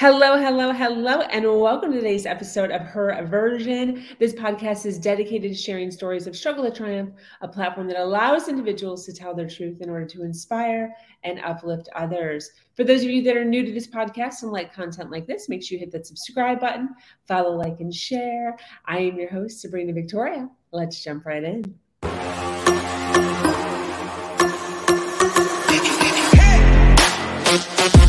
Hello, hello, hello, and welcome to today's episode of Her Nation. This podcast is dedicated to sharing stories of struggle to triumph, a platform that allows individuals to tell their truth in order to inspire and uplift others. For those of you that are new to this podcast and like content like this, make sure you hit that subscribe button, follow, like, and share. I am your host, Sabrina Victoria. Let's jump right in. and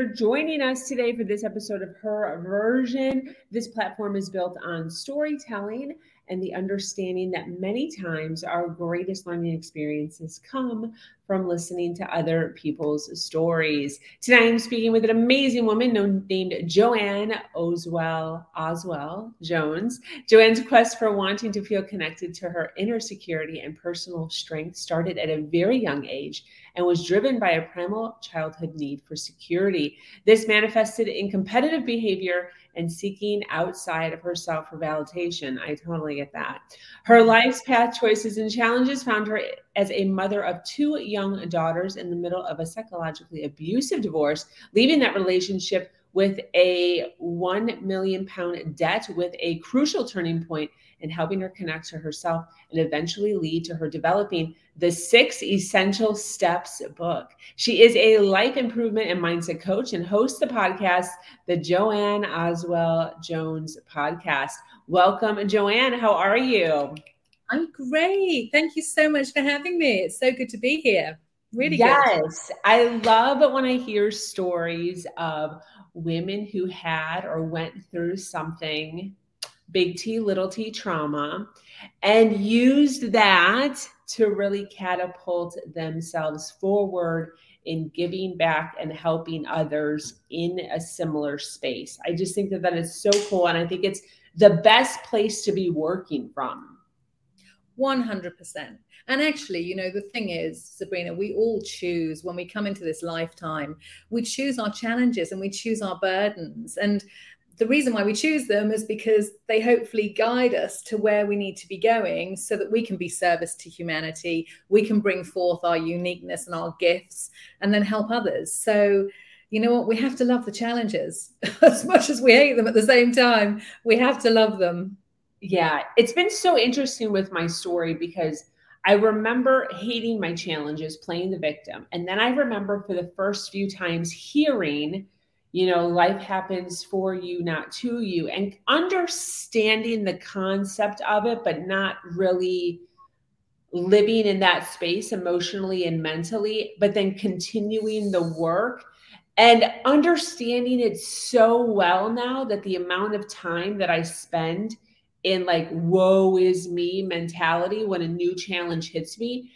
for joining us today for this episode of Her Nation. This platform is built on storytelling and the understanding that many times our greatest learning experiences come from listening to other people's stories. Tonight I'm speaking with an amazing woman known, named Joanne Oswell Oswell Jones. Joanne's quest for wanting to feel connected to her inner security and personal strength started at a very young age and was driven by a primal childhood need for security. This manifested in competitive behavior and seeking outside of herself for validation. I totally get that. Her life's path choices and challenges found her as a mother of two young daughters in the middle of a psychologically abusive divorce, leaving that relationship with a 1 million pound debt with a crucial turning point in helping her connect to herself and eventually lead to her developing the six essential steps book. She is a life improvement and mindset coach and hosts the podcast, the Joanne Oswell Jones podcast. Welcome, Joanne. How are you? I'm great. Thank you so much for having me. It's so good to be here. Really yes, good. I love it when I hear stories of women who had or went through something big T, little t trauma, and used that to really catapult themselves forward in giving back and helping others in a similar space. I just think that that is so cool. And I think it's the best place to be working from. 100%. And actually, you know, the thing is, Sabrina, we all choose when we come into this lifetime, we choose our challenges and we choose our burdens. And the reason why we choose them is because they hopefully guide us to where we need to be going so that we can be service to humanity. We can bring forth our uniqueness and our gifts and then help others. So you know what? We have to love the challenges as much as we hate them at the same time. We have to love them yeah it's been so interesting with my story because I remember hating my challenges, playing the victim. And then I remember for the first few times hearing you know life happens for you not to you and understanding the concept of it but not really living in that space emotionally and mentally but then continuing the work and understanding it so well now that the amount of time that i spend in like woe is me mentality when a new challenge hits me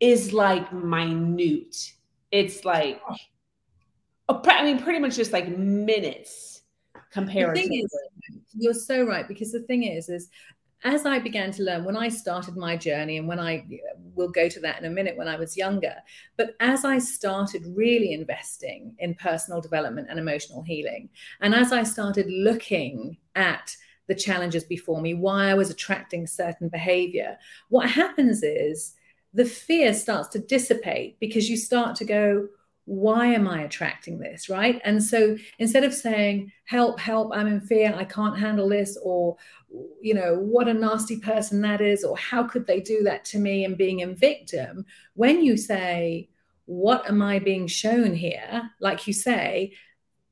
is like minute it's like I mean, pretty much just like minutes compared. The thing is, you're so right because the thing is, is as I began to learn when I started my journey, and when I will go to that in a minute when I was younger, but as I started really investing in personal development and emotional healing, and as I started looking at the challenges before me, why I was attracting certain behavior, what happens is the fear starts to dissipate because you start to go, why am I attracting this? Right. And so instead of saying, help, help, I'm in fear, I can't handle this, or, you know, what a nasty person that is, or how could they do that to me and being in victim, when you say, what am I being shown here? Like you say,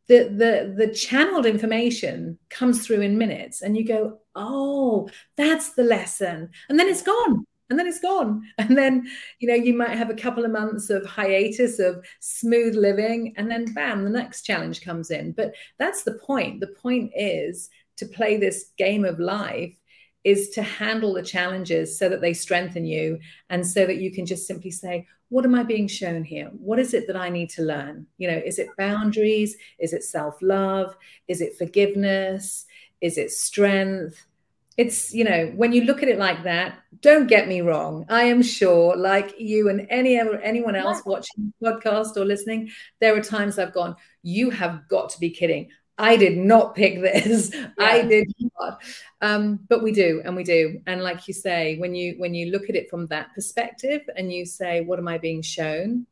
the the the channeled information comes through in minutes and you go oh that's the lesson. And then it's gone and then it's gone. And then you know you might have a couple of months of hiatus of smooth living and then bam the next challenge comes in. But that's the point. The point is to play this game of life is to handle the challenges so that they strengthen you and so that you can just simply say what am i being shown here? What is it that i need to learn? You know is it boundaries? Is it self love is it forgiveness? Is it strength? It's you know when you look at it like that don't get me wrong i am sure like you and any anyone else watching the podcast or listening there are times i've gone you have got to be kidding i did not pick this. Yeah. i did not. Um, but we do and we do. And like you say when you when you look at it from that perspective and you say what am i being shown?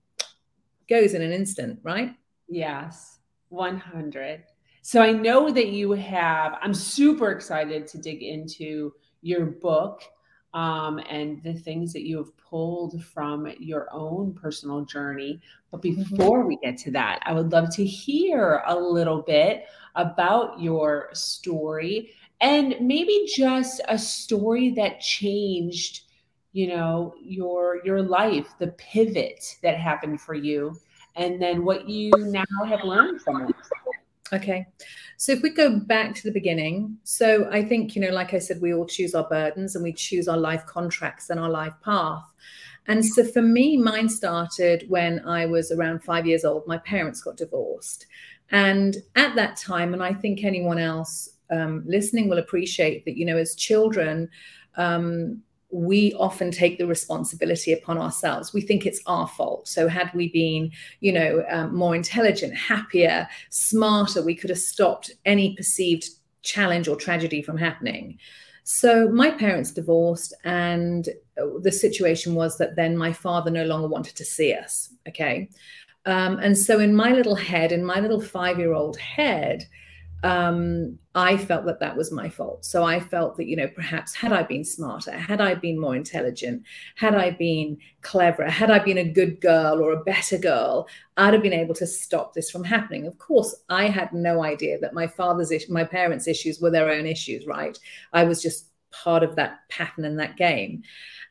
goes in an instant right? Yes 100 so I know that you have, I'm super excited to dig into your book um, and the things that you have pulled from your own personal journey. But mm-hmm. before we get to that, I would love to hear a little bit about your story and maybe just a story that changed you know your your life the pivot that happened for you and then what you now have learned from it Okay. So if we go back to the beginning, so I think, you know, like I said, we all choose our burdens and we choose our life contracts and our life path. And so for me, mine started when I was around five years old. My parents got divorced. And at that time, and I think anyone else um, listening will appreciate that, you know, as children, um, we often take the responsibility upon ourselves. We think it's our fault. So, had we been, you know, um, more intelligent, happier, smarter, we could have stopped any perceived challenge or tragedy from happening. So, my parents divorced, and the situation was that then my father no longer wanted to see us. Okay. Um, and so, in my little head, in my little five year old head, um, I felt that that was my fault. So I felt that, you know, perhaps had I been smarter, had I been more intelligent, had I been cleverer, had I been a good girl or a better girl, I'd have been able to stop this from happening. Of course, I had no idea that my father's, my parents' issues were their own issues, right? I was just part of that pattern and that game.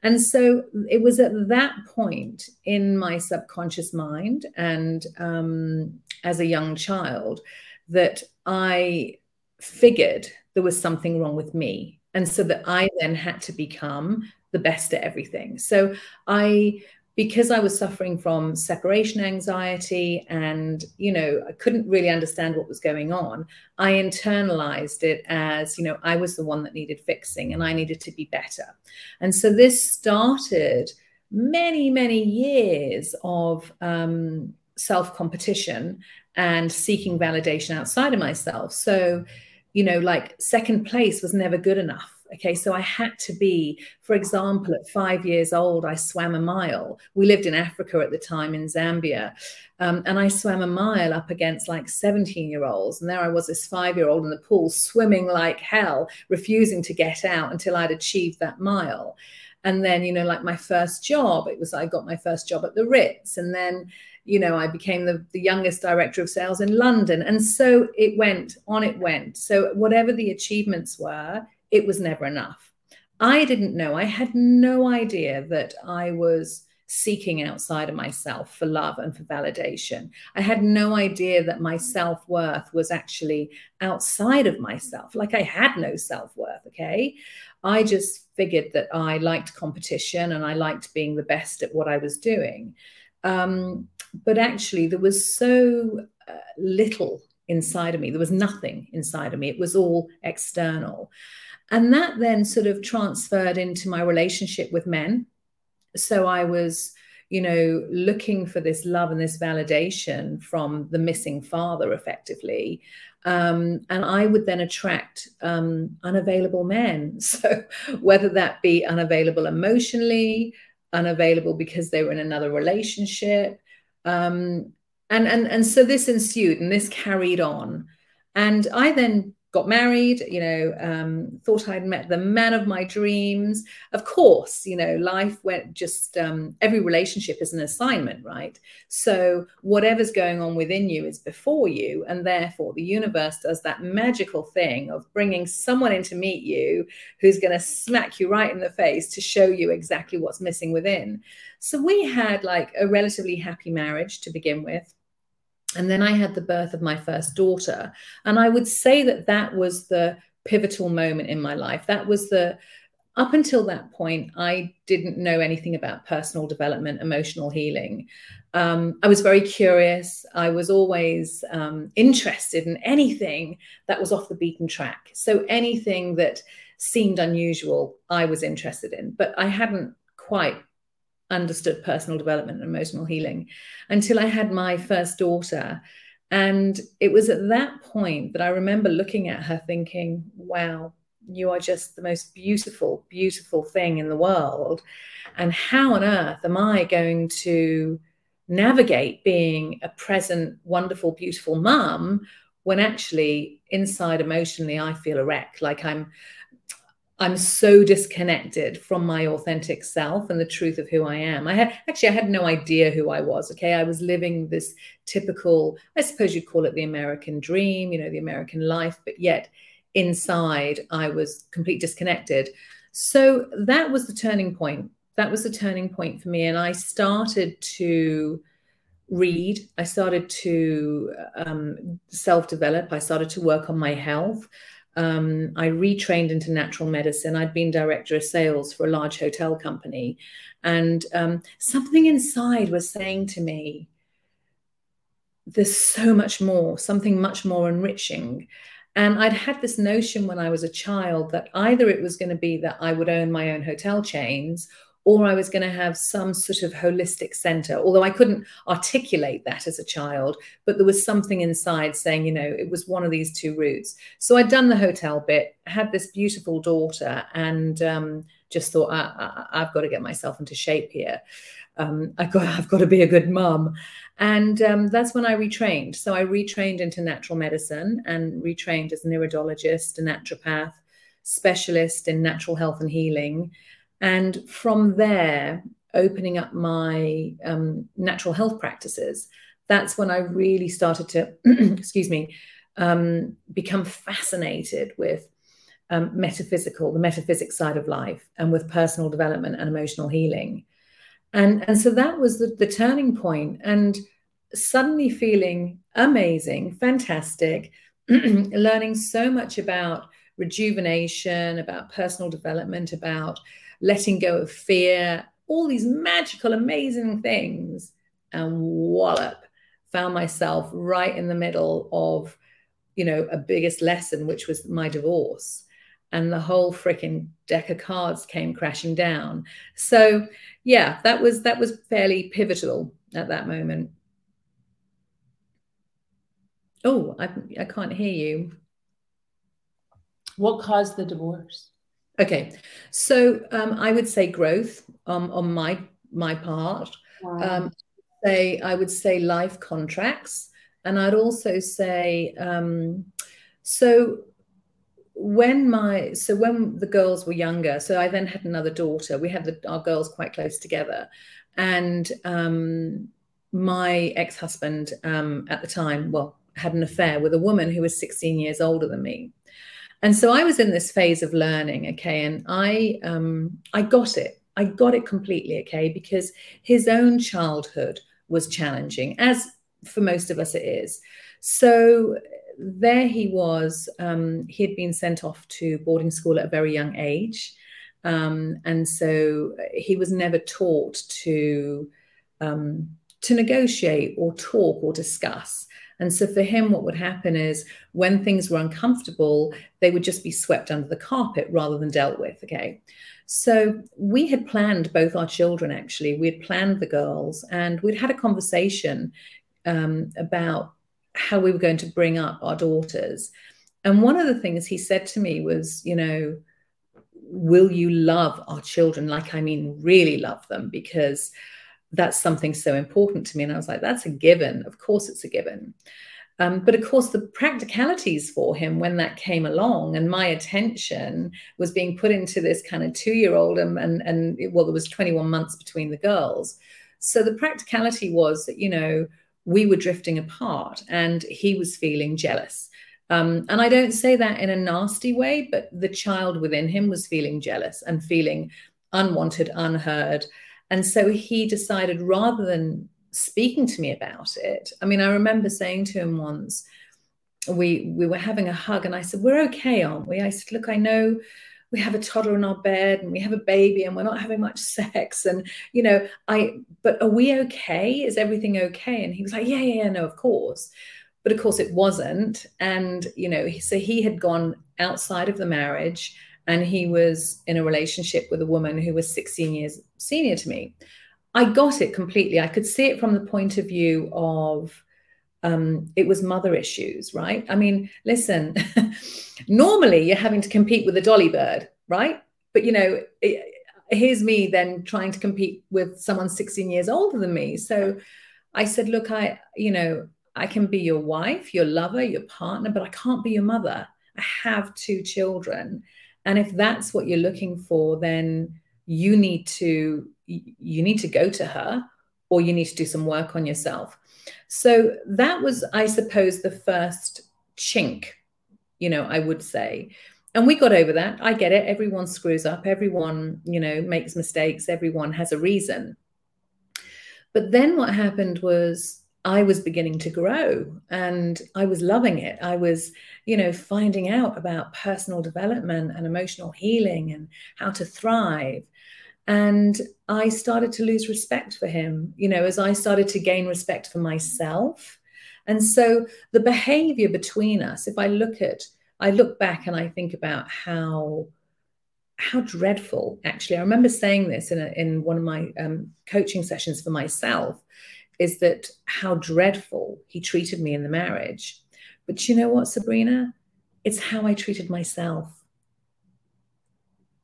And so it was at that point in my subconscious mind and um, as a young child that I figured there was something wrong with me. And so that I then had to become the best at everything. So I, because I was suffering from separation anxiety and, you know, I couldn't really understand what was going on, I internalized it as, you know, I was the one that needed fixing and I needed to be better. And so this started many, many years of um, self competition and seeking validation outside of myself. So, you know, like second place was never good enough. Okay, so I had to be, for example, at five years old, I swam a mile. We lived in Africa at the time in Zambia, um, and I swam a mile up against like 17 year olds. And there I was, this five year old in the pool, swimming like hell, refusing to get out until I'd achieved that mile. And then, you know, like my first job, it was I got my first job at the Ritz. And then, you know, I became the, the youngest director of sales in London. And so it went on, it went. So whatever the achievements were, it was never enough. I didn't know, I had no idea that I was seeking outside of myself for love and for validation. I had no idea that my self worth was actually outside of myself. Like I had no self worth. Okay. I just figured that I liked competition and I liked being the best at what I was doing. Um, but actually, there was so uh, little inside of me. There was nothing inside of me. It was all external. And that then sort of transferred into my relationship with men. So I was, you know, looking for this love and this validation from the missing father, effectively. Um, and I would then attract um, unavailable men. So whether that be unavailable emotionally, unavailable because they were in another relationship, um, and and and so this ensued and this carried on. And i then got married you know um, thought i'd met the man of my dreams. Of course you know life went just um, every relationship is an assignment right? So whatever's going on within you is before you and therefore the universe does that magical thing of bringing someone in to meet you who's going to smack you right in the face to show you exactly what's missing within. So we had like a relatively happy marriage to begin with and then I had the birth of my first daughter. And I would say that that was the pivotal moment in my life. That was the, up until that point, I didn't know anything about personal development, emotional healing. Um, I was very curious. I was always um, interested in anything that was off the beaten track. So anything that seemed unusual, I was interested in, but I hadn't quite understood personal development and emotional healing until I had my first daughter. And it was at that point that I remember looking at her thinking, wow, you are just the most beautiful, beautiful thing in the world. And how on earth am I going to navigate being a present, wonderful, beautiful mum when actually inside emotionally I feel a wreck? Like I'm I'm so disconnected from my authentic self and the truth of who I am. I had actually I had no idea who I was. Okay, I was living this typical, I suppose you'd call it the American dream, you know, the American life, but yet inside I was completely disconnected. So that was the turning point. That was the turning point for me, and I started to read. I started to um, self develop. I started to work on my health um, I retrained into natural medicine. I'd been director of sales for a large hotel company. And um, something inside was saying to me, there's so much more, something much more enriching. And I'd had this notion when I was a child that either it was going to be that I would own my own hotel chains or I was going to have some sort of holistic center, although I couldn't articulate that as a child, but there was something inside saying, you know, it was one of these two routes. So I'd done the hotel bit, had this beautiful daughter, and um, just thought, I, have got to get myself into shape here. Um, I've, got, I've got to be a good mum. And um, that's when I retrained. So I retrained into natural medicine and retrained as an iridologist, a naturopath, specialist in natural health and healing and from there, opening up my um, natural health practices, that's when I really started to, excuse me, um, become fascinated with um, metaphysical, the metaphysics side of life, and with personal development and emotional healing. And, and so that was the, the turning point. And suddenly feeling amazing, fantastic, learning so much about rejuvenation, about personal development, about letting go of fear, all these magical, amazing things. And wallop, found myself right in the middle of, you know, a biggest lesson, which was my divorce. And the whole freaking deck of cards came crashing down. So yeah, that was that was fairly pivotal at that moment. Oh, I, I can't hear you. What caused the divorce? Okay, so um, I would say growth um, on my my part. Wow. Um, say I would say life contracts, and I'd also say um, so when my so when the girls were younger. So I then had another daughter. We had the, our girls quite close together, and um, my ex husband um, at the time, well, had an affair with a woman who was 16 years older than me and so I was in this phase of learning, okay, and I um, I got it. I got it completely, okay, because his own childhood was challenging, as for most of us it is. So there he was. Um, he had been sent off to boarding school at a very young age, um, and so he was never taught to um, to negotiate or talk or discuss. And so for him, what would happen is when things were uncomfortable, they would just be swept under the carpet rather than dealt with. Okay. So we had planned both our children, actually. We had planned the girls and we'd had a conversation um, about how we were going to bring up our daughters. And one of the things he said to me was, you know, will you love our children? Like, I mean, really love them because that's something so important to me. And I was like, that's a given. Of course, it's a given. Um, but of course, the practicalities for him when that came along, and my attention was being put into this kind of two year old, and, and, and it, well, there was 21 months between the girls. So the practicality was that, you know, we were drifting apart and he was feeling jealous. Um, and I don't say that in a nasty way, but the child within him was feeling jealous and feeling unwanted, unheard. And so he decided rather than speaking to me about it, I mean, I remember saying to him once, we we were having a hug, and I said, We're okay, aren't we? I said, Look, I know we have a toddler in our bed and we have a baby and we're not having much sex and you know i but are we okay? Is everything okay? And he was like yeah yeah, yeah no of course. But of course it wasn't and you know so he had gone outside of the marriage and he was in a relationship with a woman who was 16 years senior to me. I got it completely. I could see it from the point of view of um, it was mother issues, right? I mean, listen, normally you're having to compete with a dolly bird, right? But you know, it, here's me then trying to compete with someone 16 years older than me. So I said, look, I, you know, I can be your wife, your lover, your partner, but I can't be your mother. I have two children. And if that's what you're looking for, then you need to you need to go to her or you need to do some work on yourself. So that was, I suppose, the first chink, you know, I would say. And we got over that. I get it. Everyone screws up. Everyone, you know, makes mistakes. Everyone has a reason. But then what happened was I was beginning to grow and I was loving it. I was, you know, finding out about personal development and emotional healing and how to thrive. And I started to lose respect for him, you know, as I started to gain respect for myself. And so the behavior between us, if I look at, I look back and I think about how how dreadful actually i remember saying this in, a, in one of my um, coaching sessions for myself is that how dreadful he treated me in the marriage. But you know what sabrina? It's how i treated myself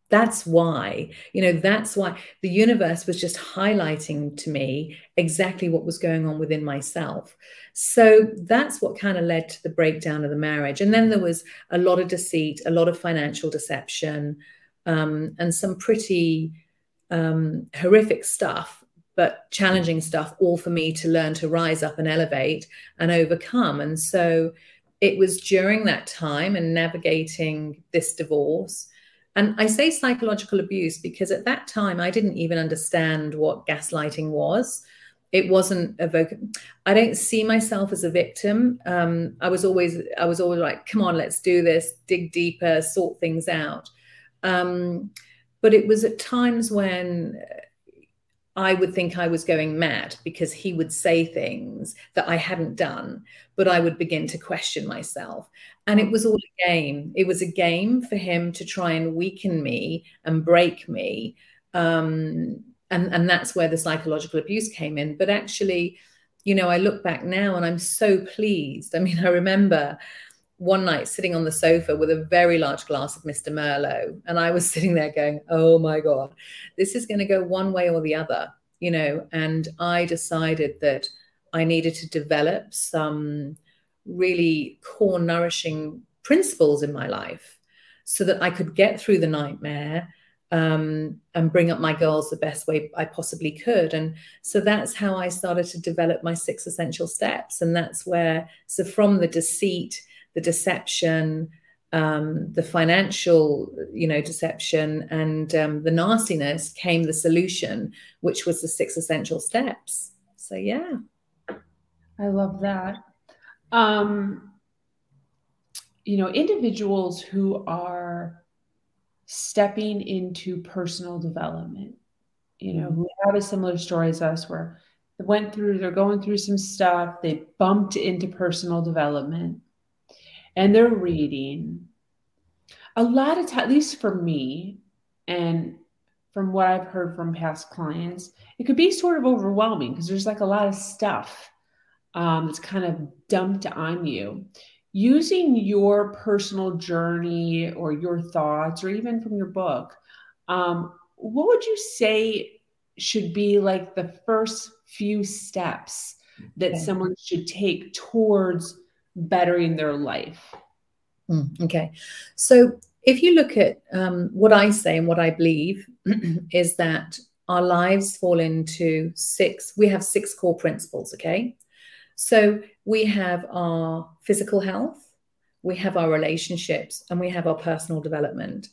that's why you know that's why the universe was just highlighting to me exactly what was going on within myself. So that's what kind of led to the breakdown of the marriage. And then there was a lot of deceit a lot of financial deception um, and some pretty um, horrific stuff but challenging stuff all for me to learn to rise up and elevate and overcome. And so it was during that time and navigating this divorce and I say psychological abuse because at that time I didn't even understand what gaslighting was. It wasn't a voc- I don't see myself as a victim. Um, I was always I was always like, come on, let's do this, dig deeper, sort things out. Um, but it was at times when I would think I was going mad because he would say things that I hadn't done, but I would begin to question myself. And it was all a game. It was a game for him to try and weaken me and break me. Um, and, and that's where the psychological abuse came in. But actually, you know, I look back now and I'm so pleased. I mean, I remember one night sitting on the sofa with a very large glass of Mr. Merlot. And I was sitting there going, oh my God, this is going to go one way or the other, you know. And I decided that I needed to develop some really core nourishing principles in my life so that I could get through the nightmare um, and bring up my girls the best way I possibly could. And so that's how I started to develop my six essential steps. And that's where, so from the deceit, the deception, um, the financial, you know, deception and um, the nastiness came the solution, which was the six essential steps. So yeah, I love that. Um, you know, individuals who are stepping into personal development, you know, who have a similar story as us, where they went through, they're going through some stuff, they bumped into personal development and they're reading a lot of time, at least for me, and from what I've heard from past clients, it could be sort of overwhelming because there's like a lot of stuff um, that's kind of dumped on you. Using your personal journey or your thoughts, or even from your book, um, what would you say should be like the first few steps that okay. someone should take towards bettering their life. Mm, okay. So if you look at um, what I say and what I believe is that our lives fall into six, we have six core principles. Okay. So we have our physical health, we have our relationships, and we have our personal development.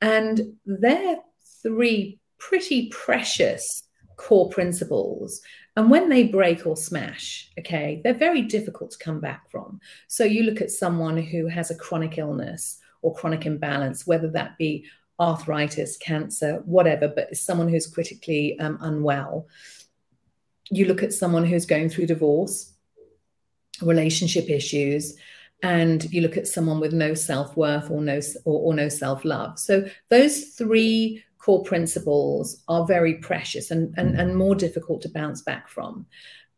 And they're three pretty precious core principles and when they break or smash, okay, they're very difficult to come back from. So you look at someone who has a chronic illness or chronic imbalance, whether that be arthritis, cancer, whatever, but someone who's critically um, unwell. You look at someone who's going through divorce, relationship issues, and you look at someone with no self-worth or no or, or no self-love so those three core principles are very precious and, and, and more difficult to bounce back from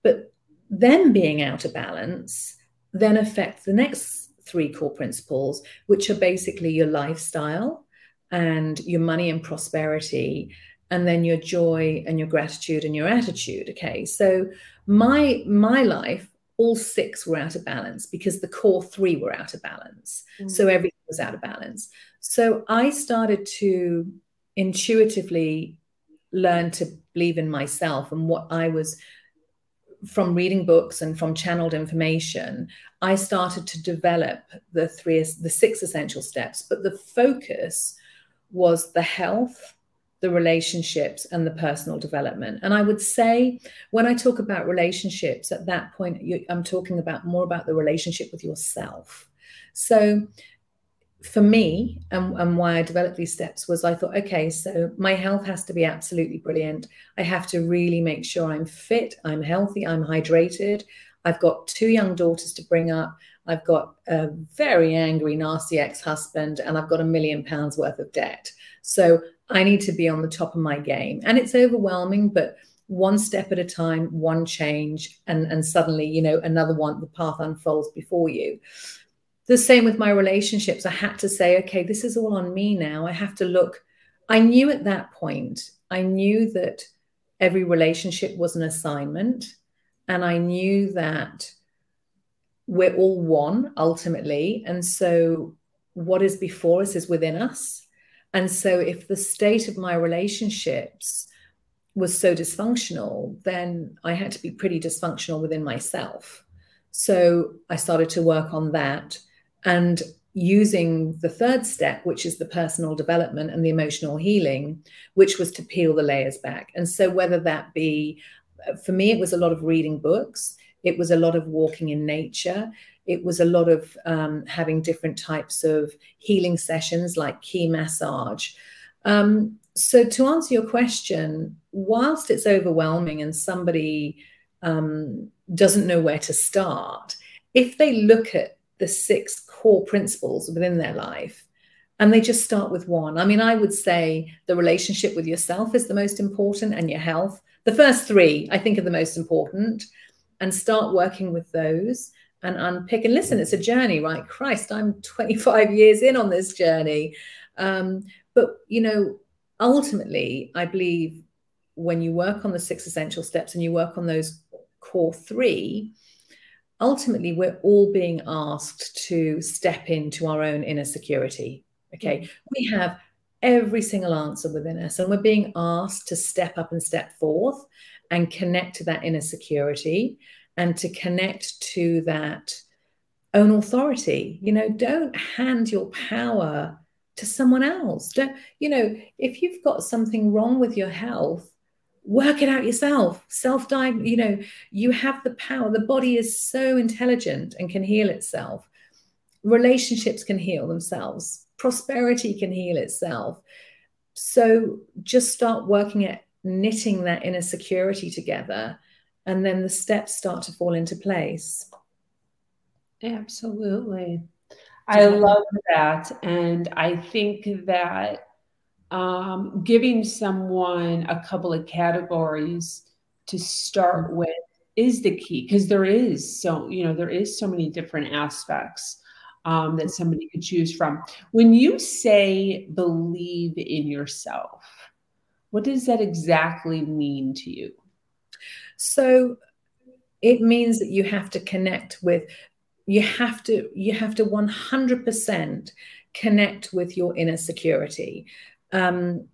but them being out of balance then affects the next three core principles which are basically your lifestyle and your money and prosperity and then your joy and your gratitude and your attitude okay so my my life all six were out of balance because the core three were out of balance. Mm. So everything was out of balance. So I started to intuitively learned to believe in myself and what I was from reading books and from channeled information i started to develop the three the six essential steps but the focus was the health the relationships and the personal development. And I would say, when I talk about relationships, at that point, you, I'm talking about more about the relationship with yourself. So, for me, and, and why I developed these steps was I thought, okay, so my health has to be absolutely brilliant. I have to really make sure I'm fit, I'm healthy, I'm hydrated. I've got two young daughters to bring up. I've got a very angry, nasty ex husband, and I've got a million pounds worth of debt. So I need to be on the top of my game. And it's overwhelming, but one step at a time, one change, and, and suddenly, you know, another one, the path unfolds before you. The same with my relationships. I had to say, okay, this is all on me now. I have to look. I knew at that point, I knew that every relationship was an assignment. And I knew that we're all one ultimately. And so what is before us is within us. And so, if the state of my relationships was so dysfunctional, then I had to be pretty dysfunctional within myself. So, I started to work on that and using the third step, which is the personal development and the emotional healing, which was to peel the layers back. And so, whether that be for me, it was a lot of reading books, it was a lot of walking in nature, it was a lot of um, having different types of healing sessions like key massage. Um, so, to answer your question, whilst it's overwhelming and somebody um, doesn't know where to start, if they look at the six core principles within their life and they just start with one, I mean, I would say the relationship with yourself is the most important and your health. The first three, I think, are the most important, and start working with those and unpick. And listen it's a journey right? Christ i'm 25 years in on this journey. Um, but you know ultimately i believe when you work on the six essential steps and you work on those core three ultimately we're all being asked to step into our own inner security okay mm-hmm. we have every single answer within us and we're being asked to step up and step forth and connect to that inner security and to connect to that own authority. You know, don't hand your power to someone else. Don't, you know, if you've got something wrong with your health, work it out yourself. Self diagnose, you know, you have the power. The body is so intelligent and can heal itself. Relationships can heal themselves. Prosperity can heal itself. So just start working at knitting that inner security together and then the steps start to fall into place. Absolutely. I love that. And I think that um, giving someone a couple of categories to start mm-hmm. with is the key because there is so, you know, there is so many different aspects um, that somebody could choose from. When you say believe in yourself, what does that exactly mean to you? So it means that you have to connect with you have to you have to 100% connect with your inner security um,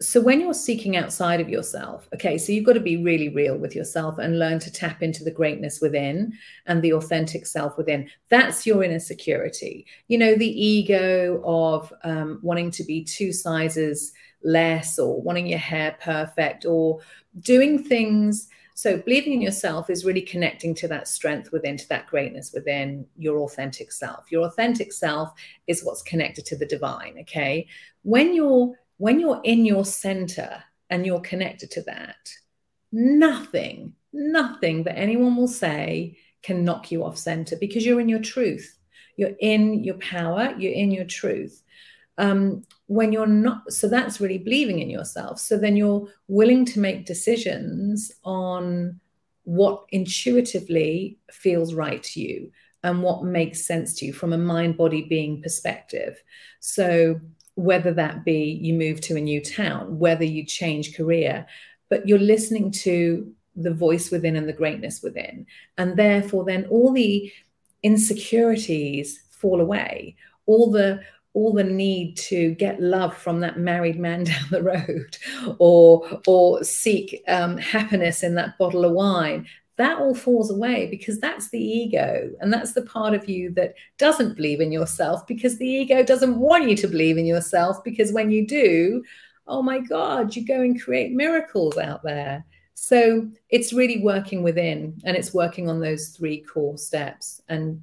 so when you're seeking outside of yourself okay so you've got to be really real with yourself and learn to tap into the greatness within and the authentic self within. That's your inner security. You know the ego of um, wanting to be two sizes less or wanting your hair perfect or doing things so believing in yourself is really connecting to that strength within, to that greatness within your authentic self. Your authentic self is what's connected to the divine. Okay. When you're when you're in your center and you're connected to that, nothing, nothing that anyone will say can knock you off center because you're in your truth. you're in your power, you're in your truth. Um, when you're not, so that's really believing in yourself. So then you're willing to make decisions on what intuitively feels right to you and what makes sense to you from a mind body being perspective. So whether that be you move to a new town, whether you change career, but you're listening to the voice within and the greatness within. And therefore, then all the insecurities fall away, all the all the need to get love from that married man down the road or or seek um, happiness in that bottle of wine that all falls away because that's the ego and that's the part of you that doesn't believe in yourself because the ego doesn't want you to believe in yourself because when you do oh my god you go and create miracles out there. So it's really working within and it's working on those three core steps and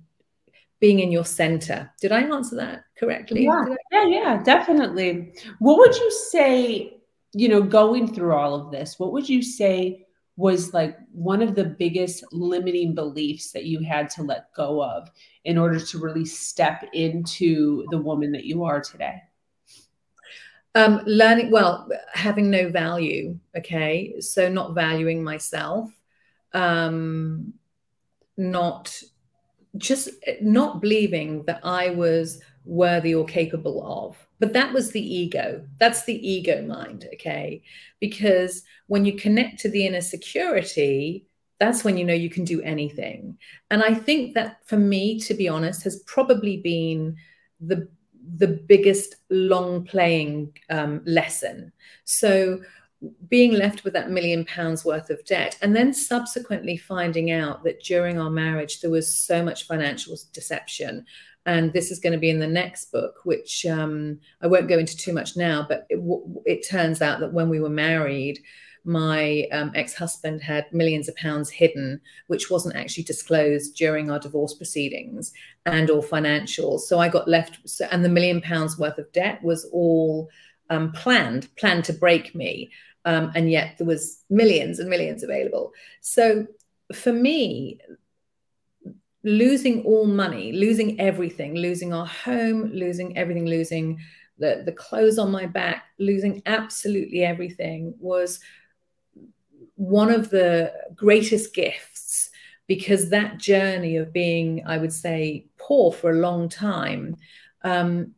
being in your center. Did i answer that correctly yeah yeah, yeah definitely what would you say you know going through all of this what would you say was like one of the biggest limiting beliefs that you had to let go of in order to really step into the woman that you are today? Um, learning, well, having no value. Okay. So not valuing myself, um, not just not believing that I was worthy or capable of. But that was the ego. That's the ego mind. Okay. Because when you connect to the inner security, that's when you know you can do anything. And I think that for me, to be honest, has probably been the the biggest long playing um, lesson. So being left with that million pounds worth of debt and then subsequently finding out that during our marriage there was so much financial deception and this is going to be in the next book which um, i won't go into too much now but it, it turns out that when we were married my um, ex-husband had millions of pounds hidden which wasn't actually disclosed during our divorce proceedings and or financials. So i got left and the million pounds worth of debt was all um, planned planned to break me um, and yet there was millions and millions available. So for me losing all money losing everything losing our home losing everything losing the, the clothes on my back losing absolutely everything was one of the greatest gifts because that journey of being, I would say, poor for a long time um,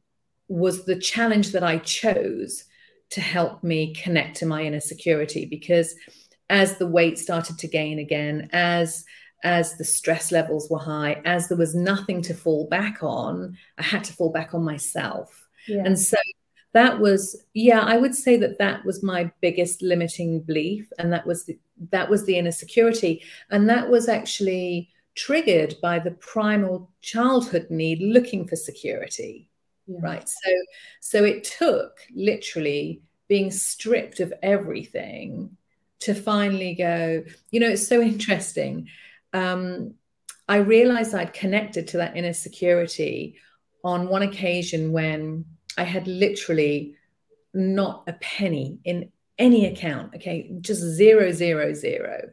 was the challenge that I chose to help me connect to my inner security. Because as the weight started to gain again, as as the stress levels were high, as there was nothing to fall back on, I had to fall back on myself. Yeah. And so that was yeah i would say that that was my biggest limiting belief and that was the, that was the inner security and that was actually triggered by the primal childhood need looking for security yeah. right so so it took literally being stripped of everything to finally go you know it's so interesting um i realized i'd connected to that inner security on one occasion when I had literally not a penny in any account. Okay, just zero, zero, zero.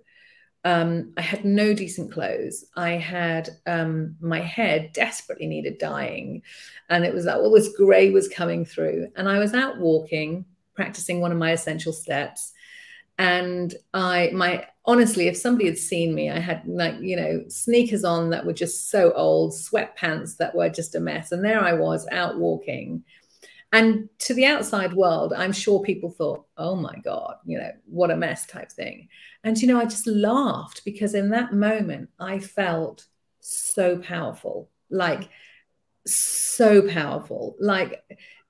Um, I had no decent clothes. I had um, my hair desperately needed dyeing, and it was like all this grey was coming through. And I was out walking, practicing one of my essential steps, and I my honestly, if somebody had seen me, I had like you know sneakers on that were just so old, sweatpants that were just a mess, and there I was out walking and to the outside world, I'm sure people thought, oh my God, you know, what a mess type thing. And, you know, I just laughed because in that moment, I felt so powerful, like so powerful. Like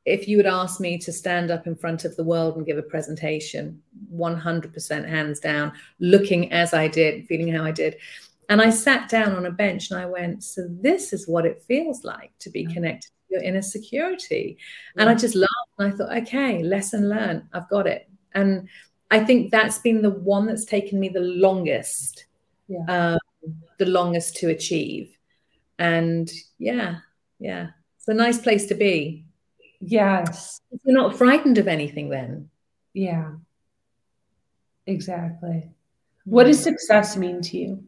if you would ask me to stand up in front of the world and give a presentation, 100% hands down, looking as I did, feeling how I did. And I sat down on a bench and I went, so this is what it feels like to be connected to your inner security. Yeah. And I just laughed and I thought, okay, lesson learned. I've got it. And I think that's been the one that's taken me the longest, yeah. um, the longest to achieve. And yeah, yeah, it's a nice place to be. Yes. You're not frightened of anything then. Yeah, exactly. What does hmm. success mean to you?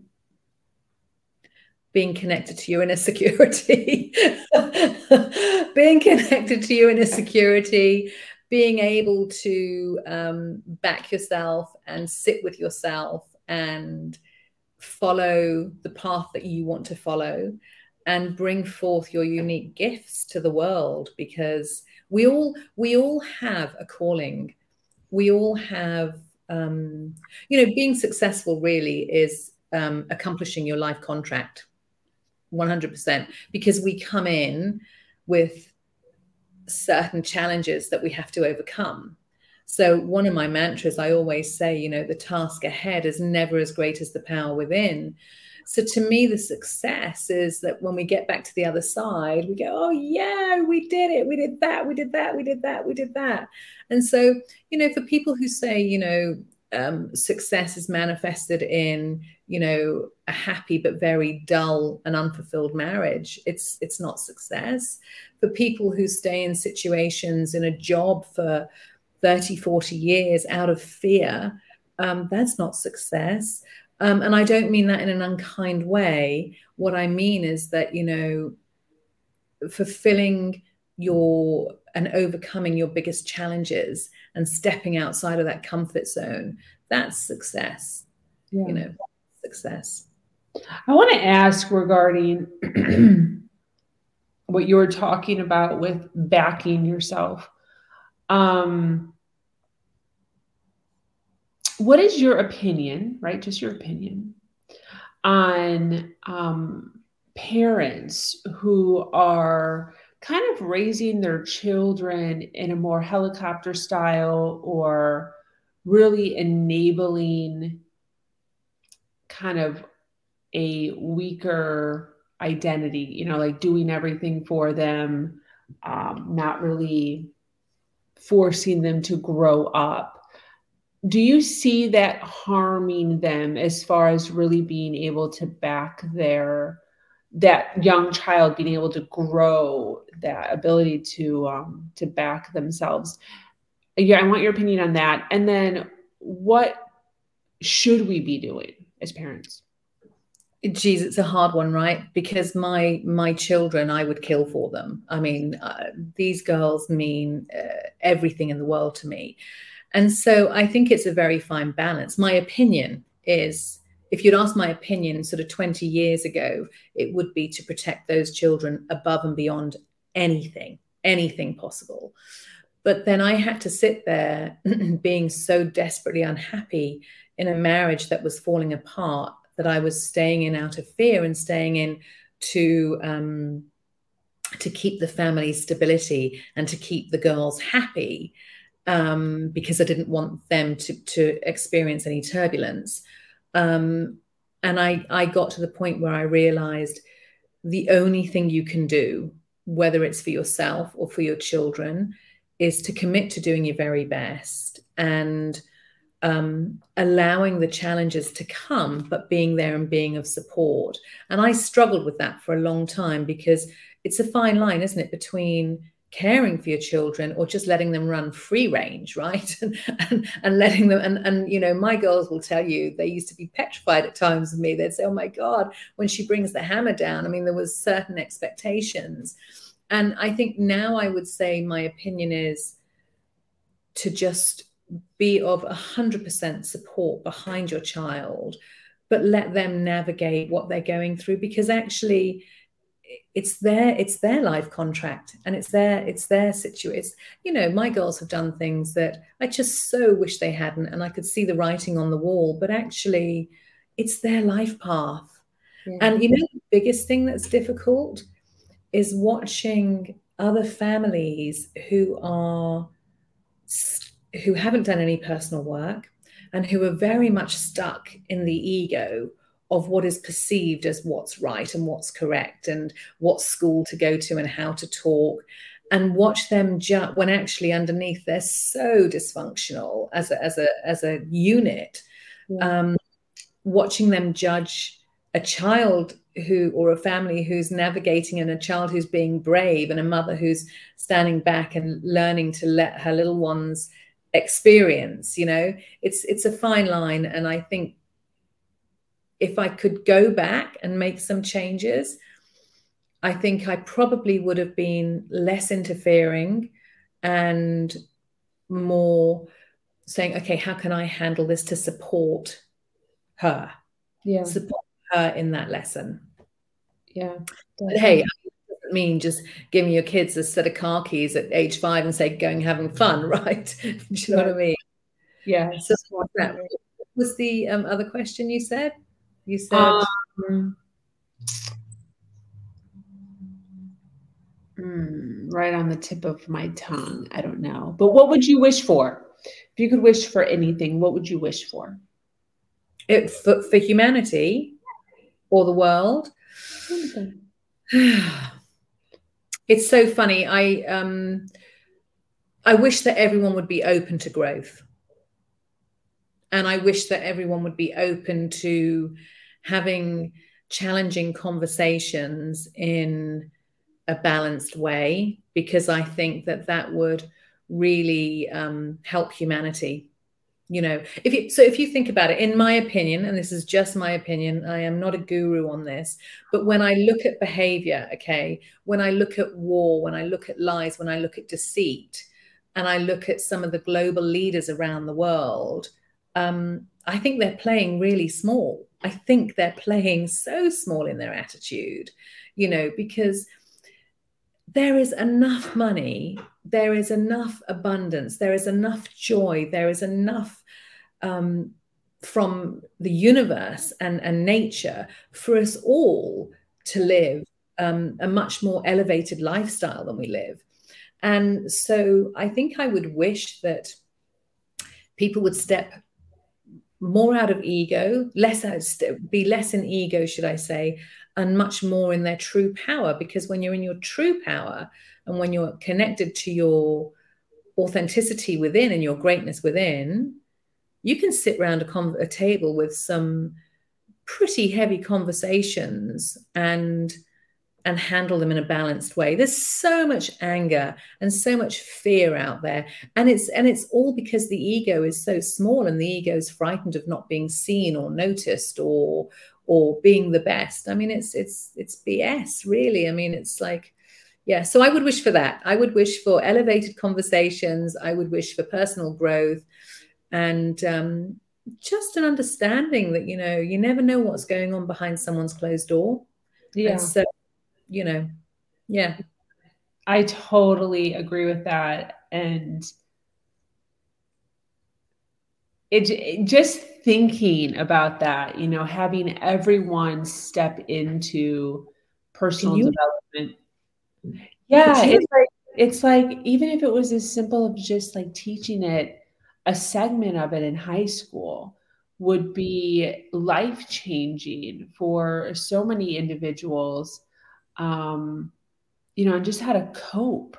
being connected to your inner security, being connected to your inner security, being able to um, back yourself and sit with yourself and follow the path that you want to follow and bring forth your unique gifts to the world because we all we all have a calling. We all have um, you know being successful really is um, accomplishing your life contract 100% because we come in with certain challenges that we have to overcome. So one of my mantras i always say you know the task ahead is never as great as the power within so to me, the success is that when we get back to the other side, we go, oh, yeah, we did it. We did that. We did that. We did that. We did that. And so, you know, for people who say, you know, um, success is manifested in, you know, a happy but very dull and unfulfilled marriage, it's it's not success. For people who stay in situations in a job for 30, 40 years out of fear, um, that's not success. Um, and I don't mean that in an unkind way. What I mean is that, you know, fulfilling your and overcoming your biggest challenges and stepping outside of that comfort zone, that's success. Yeah. You know, success. I want to ask regarding what you were talking about with backing yourself. Um, what is your opinion, right? Just your opinion on um, parents who are kind of raising their children in a more helicopter style or really enabling kind of a weaker identity, you know, like doing everything for them, um, not really forcing them to grow up do you see that harming them as far as really being able to back their that young child being able to grow that ability to um, to back themselves? Yeah i want your opinion on that. And then what should we be doing as parents? Geez it's a hard one right? Because my my children i would kill for them. I mean uh, these girls mean uh, everything in the world to me and so I think it's a very fine balance. My opinion is if you'd asked my opinion sort of 20 years ago, it would be to protect those children above and beyond anything, anything possible. But then I had to sit there being so desperately unhappy in a marriage that was falling apart that I was staying in out of fear and staying in to um, to keep the family stability and to keep the girls happy um, because I didn't want them to, to experience any turbulence. Um, and I, I got to the point where I realized the only thing you can do, whether it's for yourself or for your children, is to commit to doing your very best and um, allowing the challenges to come, but being there and being of support. And I struggled with that for a long time because it's a fine line, isn't it, between caring for your children or just letting them run free range right? And, and, and letting them and, and you know my girls will tell you they used to be petrified at times of me. They'd say oh my god when she brings the hammer down. I mean there was certain expectations. And i think now i would say my opinion is to just be of 100% support behind your child but let them navigate what they're going through because actually it's their it's their life contract and it's their it's their situation you know my girls have done things that i just so wish they hadn't and i could see the writing on the wall but actually it's their life path yeah. and you know the biggest thing that's difficult is watching other families who are who haven't done any personal work and who are very much stuck in the ego of what is perceived as what's right and what's correct and what school to go to and how to talk and watch them ju- when actually underneath they're so dysfunctional as a as a as a unit yeah. um, watching them judge a child who or a family who's navigating and a child who's being brave and a mother who's standing back and learning to let her little ones experience you know it's it's a fine line and i think if I could go back and make some changes, I think I probably would have been less interfering and more saying, okay, how can I handle this to support her? Yeah. Support her in that lesson. Yeah. But hey, doesn't mean just giving your kids a set of car keys at age five and say, going having fun, right? Do you know what I mean? Yeah. So that was the um, other question you said? You said. Um, mm, right on the tip of my tongue. I don't know. But what would you wish for? If you could wish for anything, what would you wish for? It, for, for humanity or the world? it's so funny. I um I wish that everyone would be open to growth. And I wish that everyone would be open to having challenging conversations in a balanced way, because I think that that would really um, help humanity. You know, if you so if you think about it, in my opinion, and this is just my opinion, I am not a guru on this, but when I look at behavior, okay, when I look at war, when I look at lies, when I look at deceit, and I look at some of the global leaders around the world, um, I think they're playing really small. I think they're playing so small in their attitude, you know, because there is enough money, there is enough abundance, there is enough joy, there is enough um, from the universe and, and nature for us all to live um, a much more elevated lifestyle than we live. And so I think I would wish that people would step more out of ego, less be less in ego, should I say, and much more in their true power. Because when you're in your true power and when you're connected to your authenticity within and your greatness within, you can sit around a, a table with some pretty heavy conversations and and handle them in a balanced way. There's so much anger and so much fear out there. And it's and it's all because the ego is so small and the ego is frightened of not being seen or noticed or or being the best. I mean it's it's it's bs really. I mean it's like yeah. So i would wish for that. I would wish for elevated conversations. I would wish for personal growth and um, just an understanding that you know you never know what's going on behind someone's closed door. Yeah. and so you know, yeah. I totally agree with that. And it, just thinking about that, you know, having everyone step into personal you, development. Yeah, it's like it's like even if it was as simple as just like teaching it a segment of it in high school would be life changing for so many individuals um, you know, and just how to cope.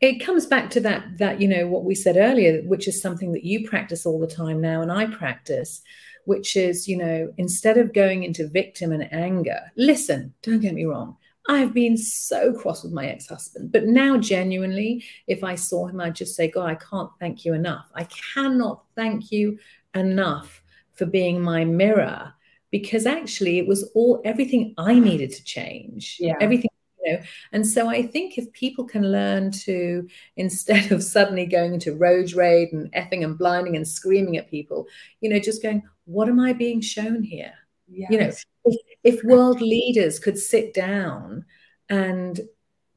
It comes back to that that you know what we said earlier, which is something that you practice all the time now, and I practice, which is you know instead of going into victim and anger, listen. Don't get me wrong. I've been so cross with my ex-husband, but now genuinely, if I saw him, I'd just say, God, I can't thank you enough. I cannot thank you enough for being my mirror because actually it was all everything I needed to change. Yeah. Everything you know. And so I think if people can learn to, instead of suddenly going into road rage and effing and blinding and screaming at people, you know, just going, what am I being shown here? Yes. You know, if, if world leaders could sit down and,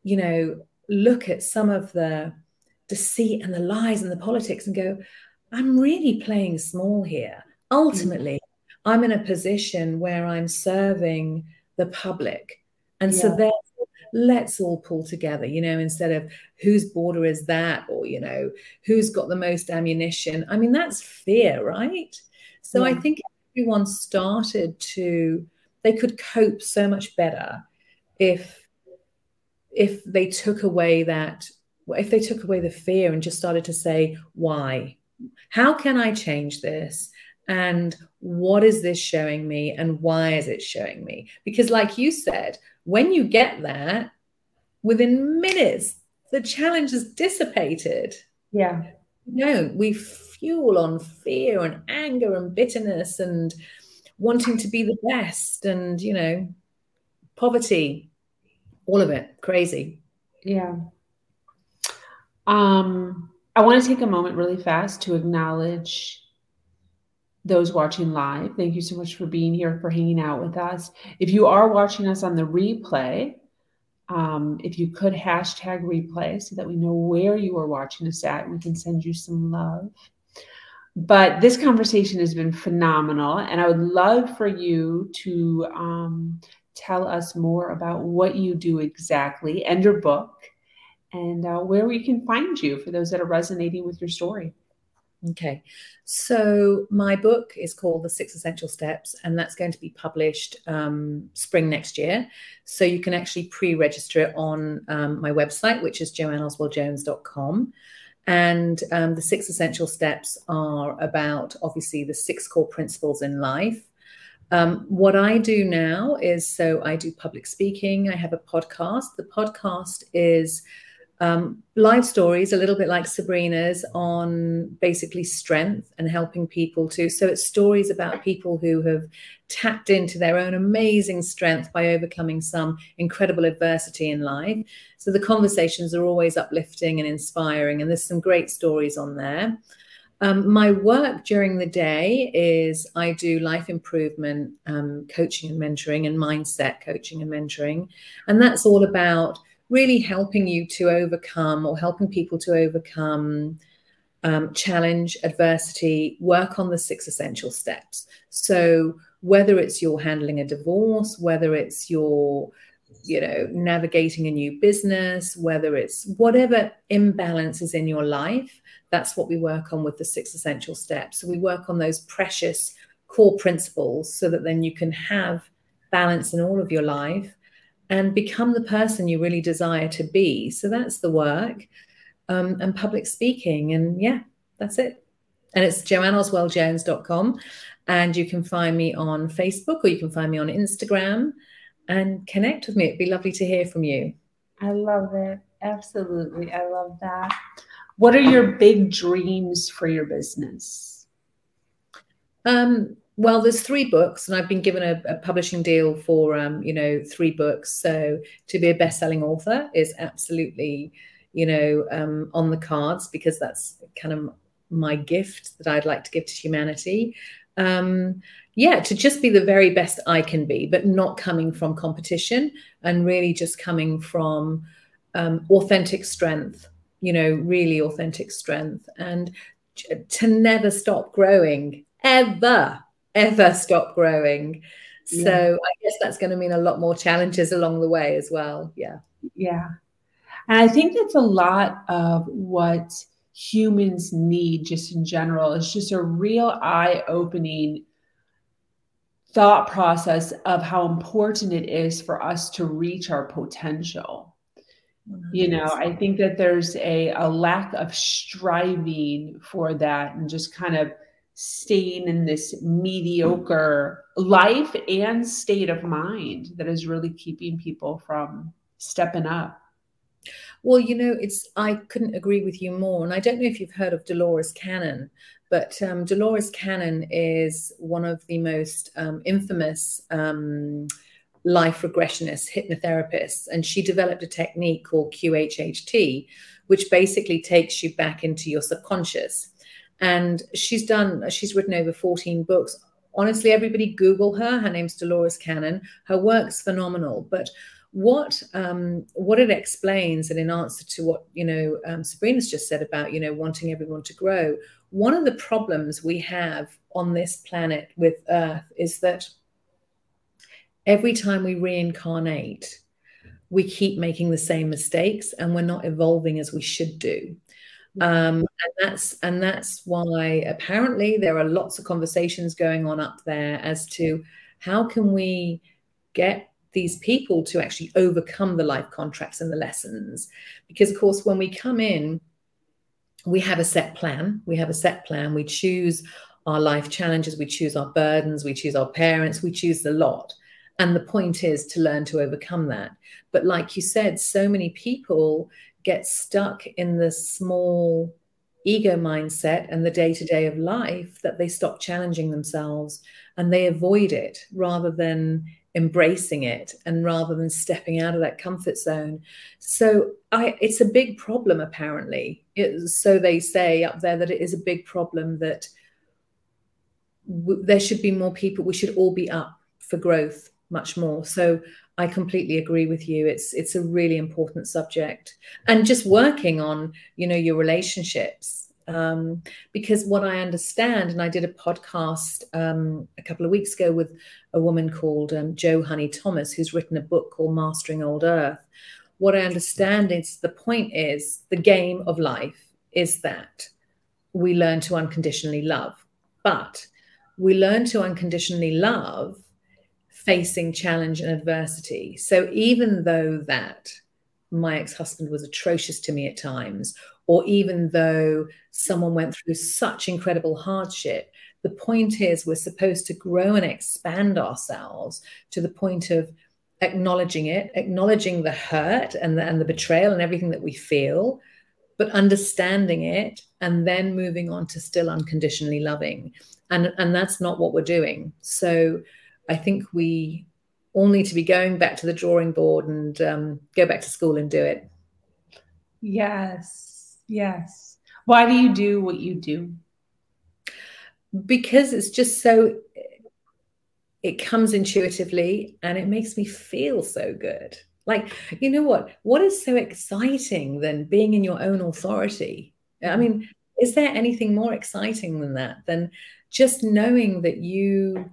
you know, look at some of the deceit and the lies and the politics and go, I'm really playing small here. Mm. Ultimately, I'm in a position where I'm serving the public. And yeah. so therefore, let's all pull together, you know, instead of whose border is that or, you know, who's got the most ammunition. I mean, that's fear, right? So yeah. I think everyone started to, they could cope so much better if if they took away that if they took away the fear and just started to say why how can i change this and what is this showing me and why is it showing me because like you said when you get that within minutes the challenge is dissipated yeah no we fuel on fear and anger and bitterness and wanting to be the best and, you know, poverty, all of it crazy. Yeah. Um, I want to take a moment really fast to acknowledge those watching live. Thank you so much for being here, for hanging out with us. If you are watching us on the replay, um, if you could hashtag replay so that we know where you are watching us at, we can send you some love. But this conversation has been phenomenal, and I would love for you to um, tell us more about what you do exactly and your book and uh, where we can find you for those that are resonating with your story. Okay. So my book is called The Six Essential Steps, and that's going to be published um, spring next year. So you can actually pre register it on um, my website, which is joanneoswaldjones.com. And um, the six essential steps are about obviously the six core principles in life. Um, what I do now is so I do public speaking, I have a podcast. The podcast is um, live stories, a little bit like Sabrina's, on basically strength and helping people to. So it's stories about people who have tapped into their own amazing strength by overcoming some incredible adversity in life. So the conversations are always uplifting and inspiring, and there's some great stories on there. Um, my work during the day is I do life improvement um, coaching and mentoring and mindset coaching and mentoring. And that's all about really helping you to overcome or helping people to overcome um, challenge, adversity, work on the six essential steps. So, whether it's you're handling a divorce, whether it's your you know navigating a new business whether it's whatever imbalance is in your life that's what we work on with the six essential steps so we work on those precious core principles so that then you can have balance in all of your life and become the person you really desire to be. So that's the work um, and public speaking. And yeah, that's it. And it's joanneoswaldjones.com. And you can find me on Facebook or you can find me on Instagram and connect with me. It'd be lovely to hear from you. I love it. Absolutely. I love that. What are your big dreams for your business? Um, well, there's three books, and I've been given a, a publishing deal for, um, you know, three books. So to be a best-selling author is absolutely, you know, um, on the cards because that's kind of my gift that I'd like to give to humanity. Um, yeah, to just be the very best I can be, but not coming from competition and really just coming from um, authentic strength. You know, really authentic strength, and to never stop growing ever ever stop growing. Yeah. So I guess that's going to mean a lot more challenges along the way as well. Yeah. Yeah. And I think that's a lot of what humans need just in general. It's just a real eye opening thought process of how important it is for us to reach our potential. Mm-hmm. You know, I think that there's a, a lack of striving for that and just kind of staying in this mediocre life and state of mind that is really keeping people from stepping up. Well, you know, it's I couldn't agree with you more. And I don't know if you've heard of Dolores Cannon, but um, Dolores Cannon is one of the most um, infamous um, life regressionists, hypnotherapists, and she developed a technique called QHHT, which basically takes you back into your subconscious and she's done she's written over 14 books. Honestly everybody google her. Her name's dolores cannon. Her work's phenomenal. But what um, what it explains and in answer to what you know um, sabrina's just said about you know wanting everyone to grow one of the problems we have on this planet with earth is that every time we reincarnate we keep making the same mistakes and we're not evolving as we should do um, and that's and that's why apparently there are lots of conversations going on up there as to how can we get these people to actually overcome the life contracts and the lessons. Because of course when we come in we have a set plan. We have a set plan. We choose our life challenges. We choose our burdens. We choose our parents. We choose the lot. And the point is to learn to overcome that. But like you said so many people get stuck in the small ego mindset and the day to day of life that they stop challenging themselves and they avoid it rather than embracing it and rather than stepping out of that comfort zone. So I, it's a big problem, apparently. It, so they say up there that it is a big problem that w- there should be more people. We should all be up for growth much more. So I completely agree with you. It's it's a really important subject, and just working on you know your relationships um, because what I understand, and I did a podcast um, a couple of weeks ago with a woman called um, Jo Honey Thomas, who's written a book called Mastering Old Earth. What I understand is the point is the game of life is that we learn to unconditionally love, but we learn to unconditionally love facing challenge and adversity. So even though that my ex husband was atrocious to me at times, or even though someone went through such incredible hardship, the point is we're supposed to grow and expand ourselves to the point of acknowledging it, acknowledging the hurt and the, and the betrayal and everything that we feel, but understanding it and then moving on to still unconditionally loving. And, and that's not what we're doing. So I think we all need to be going back to the drawing board and um, go back to school and do it. Yes. Yes. Why do you do what you do? Because it's just so, it comes intuitively and it makes me feel so good. Like, you know what? What is so exciting than being in your own authority? I mean, is there anything more exciting than that? Than just knowing that you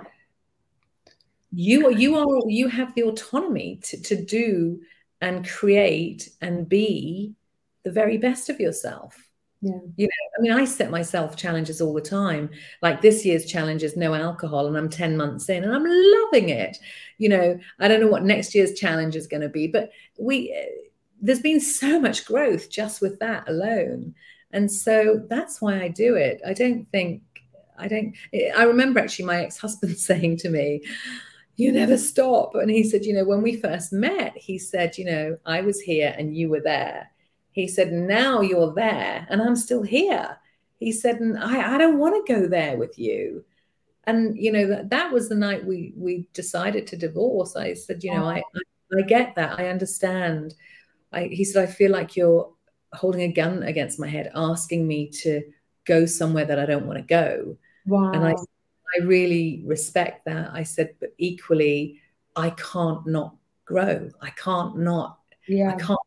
you you are you have the autonomy to, to do and create and be the very best of yourself. Yeah. You know, I mean, I set myself challenges all the time. Like this year's challenge is no alcohol, and I'm 10 months in and I'm loving it. You know, I don't know what next year's challenge is going to be, but we, eh, there's been so much growth just with that alone. And so that's why I do it. I don't think, I don't, eh, I remember actually my ex husband saying to me, you never stop. And he said, you know, when we first met, he said, you know, I was here and you were there he said, Now you're there and I'm still here. He said, And I, I don't want to go there with you. And, you know, that, that was the night we, we decided to divorce. I said, You know, I, I, I get that. I understand. I, he said, I feel like you're holding a gun against my head, asking me to go somewhere that I don't want to go. Wow. And I, I really respect that. I said, but equally, I can't not grow. I can't not. Yeah. I can't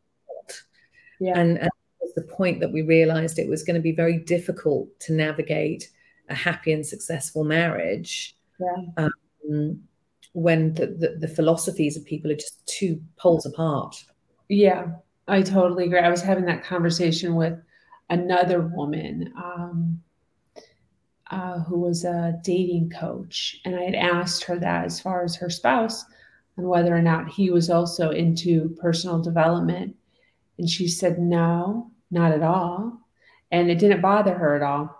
yeah. And, and was the point that we realized it was going to be very difficult to navigate a happy and successful marriage. Yeah. Um, when the, the, the philosophies of people are just two poles apart. Yeah, I totally agree. I was having that conversation with another woman um, uh, who was a dating coach, and I had asked her that as far as her spouse and whether or not he was also into personal development. And she said, No, not at all. And it didn't bother her at all.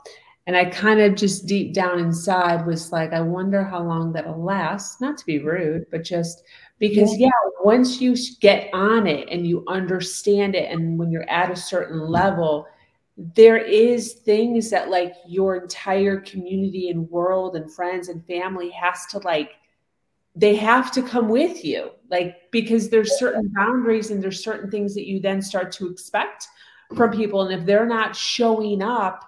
And I kind of just deep down inside was like, I wonder how long that'll last. Not to be rude, but just because, yeah, once you get on it and you understand it, and when you're at a certain level, there is things that like your entire community and world and friends and family has to like they have to come with you. Like because there's certain boundaries and there's certain things that you then start to expect from people. And if they're not showing up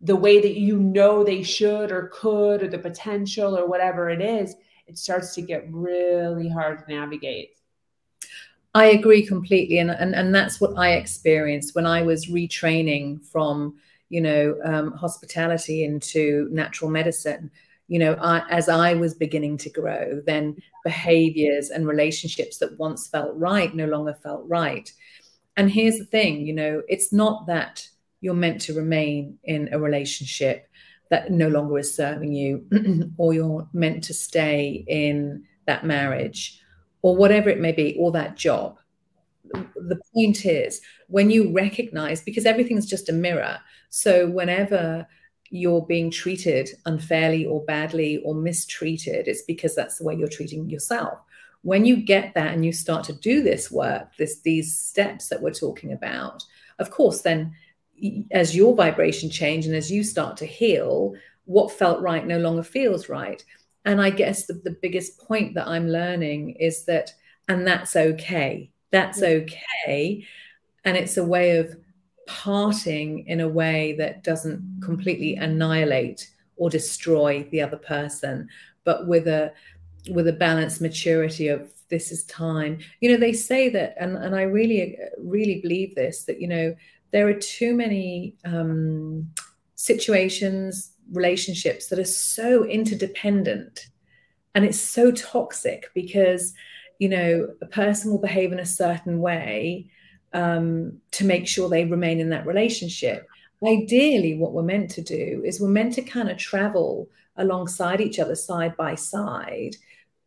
the way that you know they should or could or the potential or whatever it is it starts to get really hard to navigate i agree completely and and, and that's what i experienced when i was retraining from you know um, hospitality into natural medicine. You know I, as i was beginning to grow then behaviors and relationships that once felt right no longer felt right. And here's the thing you know it's not that you're meant to remain in a relationship that no longer is serving you or you're meant to stay in that marriage or whatever it may be or that job the point is when you recognize because everything's just a mirror so whenever you're being treated unfairly or badly or mistreated, it's because that's the way you're treating yourself. When you get that and you start to do this work, this these steps that we're talking about, of course, then as your vibration change and as you start to heal, what felt right no longer feels right. And I guess the, the biggest point that I'm learning is that, and that's okay. That's okay. And it's a way of parting in a way that doesn't completely annihilate or destroy the other person, but with a with a balanced maturity of this is time. You know, they say that, and, and I really, really believe this, that, you know, there are too many um, situations, relationships that are so interdependent and it's so toxic because you know a person will behave in a certain way um, to make sure they remain in that relationship. Ideally what we're meant to do is we're meant to kind of travel alongside each other side by side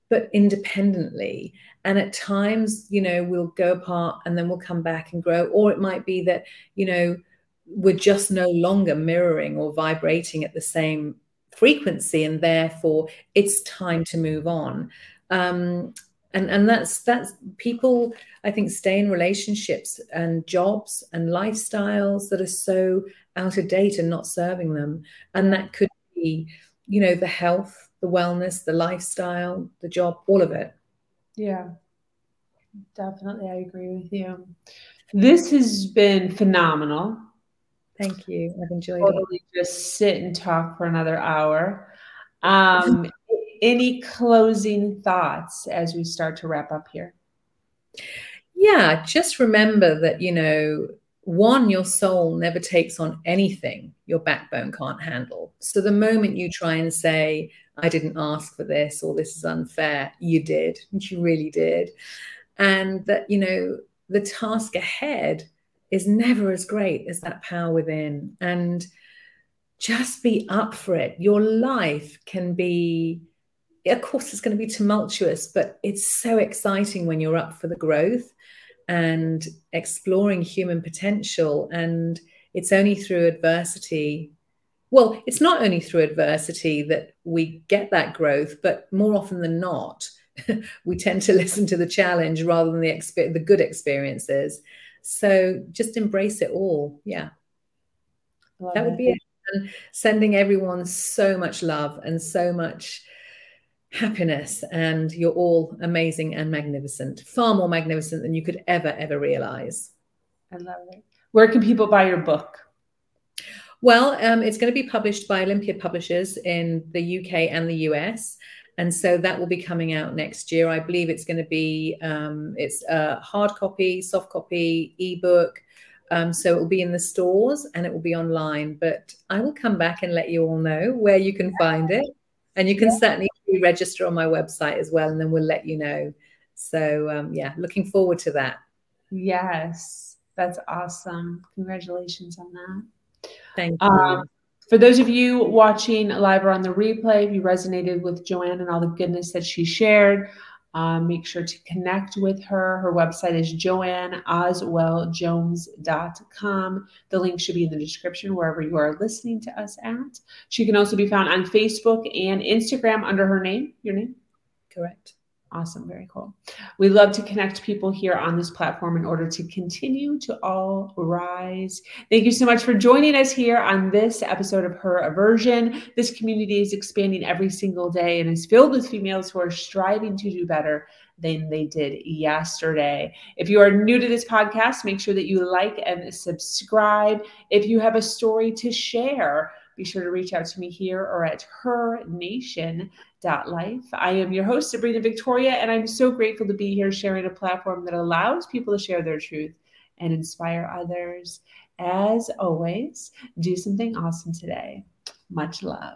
but independently. And at times you know we'll go apart and then we'll come back and grow. Or it might be that you know we're just no longer mirroring or vibrating at the same frequency and therefore it's time to move on. Um, and and that's that's people i think stay in relationships and jobs and lifestyles that are so out of date and not serving them. And that could be you know the health the wellness the lifestyle the job all of it. Yeah. Definitely i agree with you. This has been phenomenal Thank you. I've enjoyed totally it. Just sit and talk for another hour. Um, any closing thoughts as we start to wrap up here? Yeah, just remember that, you know, one, your soul never takes on anything your backbone can't handle. So the moment you try and say, I didn't ask for this or this is unfair, you did. You really did. And that, you know, the task ahead is never as great as that power within. And just be up for it. Your life can be, of course, it's going to be tumultuous, but it's so exciting when you're up for the growth and exploring human potential. And it's only through adversity. Well, it's not only through adversity that we get that growth, but more often than not, we tend to listen to the challenge rather than the exp- the good experiences. So just embrace it all. Yeah. Love that would be it. And sending everyone so much love and so much happiness. And you're all amazing and magnificent, far more magnificent than you could ever, ever realize. I love it. Where can people buy your book? Well, um, it's going to be published by Olympia Publishers in the UK and the US and so that will be coming out next year. I believe it's going to be um, it's a hard copy, soft copy, ebook. Um, so it will be in the stores and it will be online. But I will come back and let you all know where you can find it, and you can yeah. certainly register on my website as well, and then we'll let you know. So um, yeah, looking forward to that. Yes, that's awesome. Congratulations on that. Thank you. Um, for those of you watching live or on the replay, if you resonated with Joanne and all the goodness that she shared, um, make sure to connect with her. Her website is joanneoswaldjones.com. The link should be in the description wherever you are listening to us at. She can also be found on Facebook and Instagram under her name. Your name? Correct. Awesome. Very cool. We love to connect people here on this platform in order to continue to all rise. Thank you so much for joining us here on this episode of Her Nation. This community is expanding every single day and is filled with females who are striving to do better than they did yesterday. If you are new to this podcast, make sure that you like and subscribe. If you have a story to share, be sure to reach out to me here or at hernation.life. I am your host, Sabrina Victoria, and I'm so grateful to be here sharing a platform that allows people to share their truth and inspire others. As always, do something awesome today. Much love.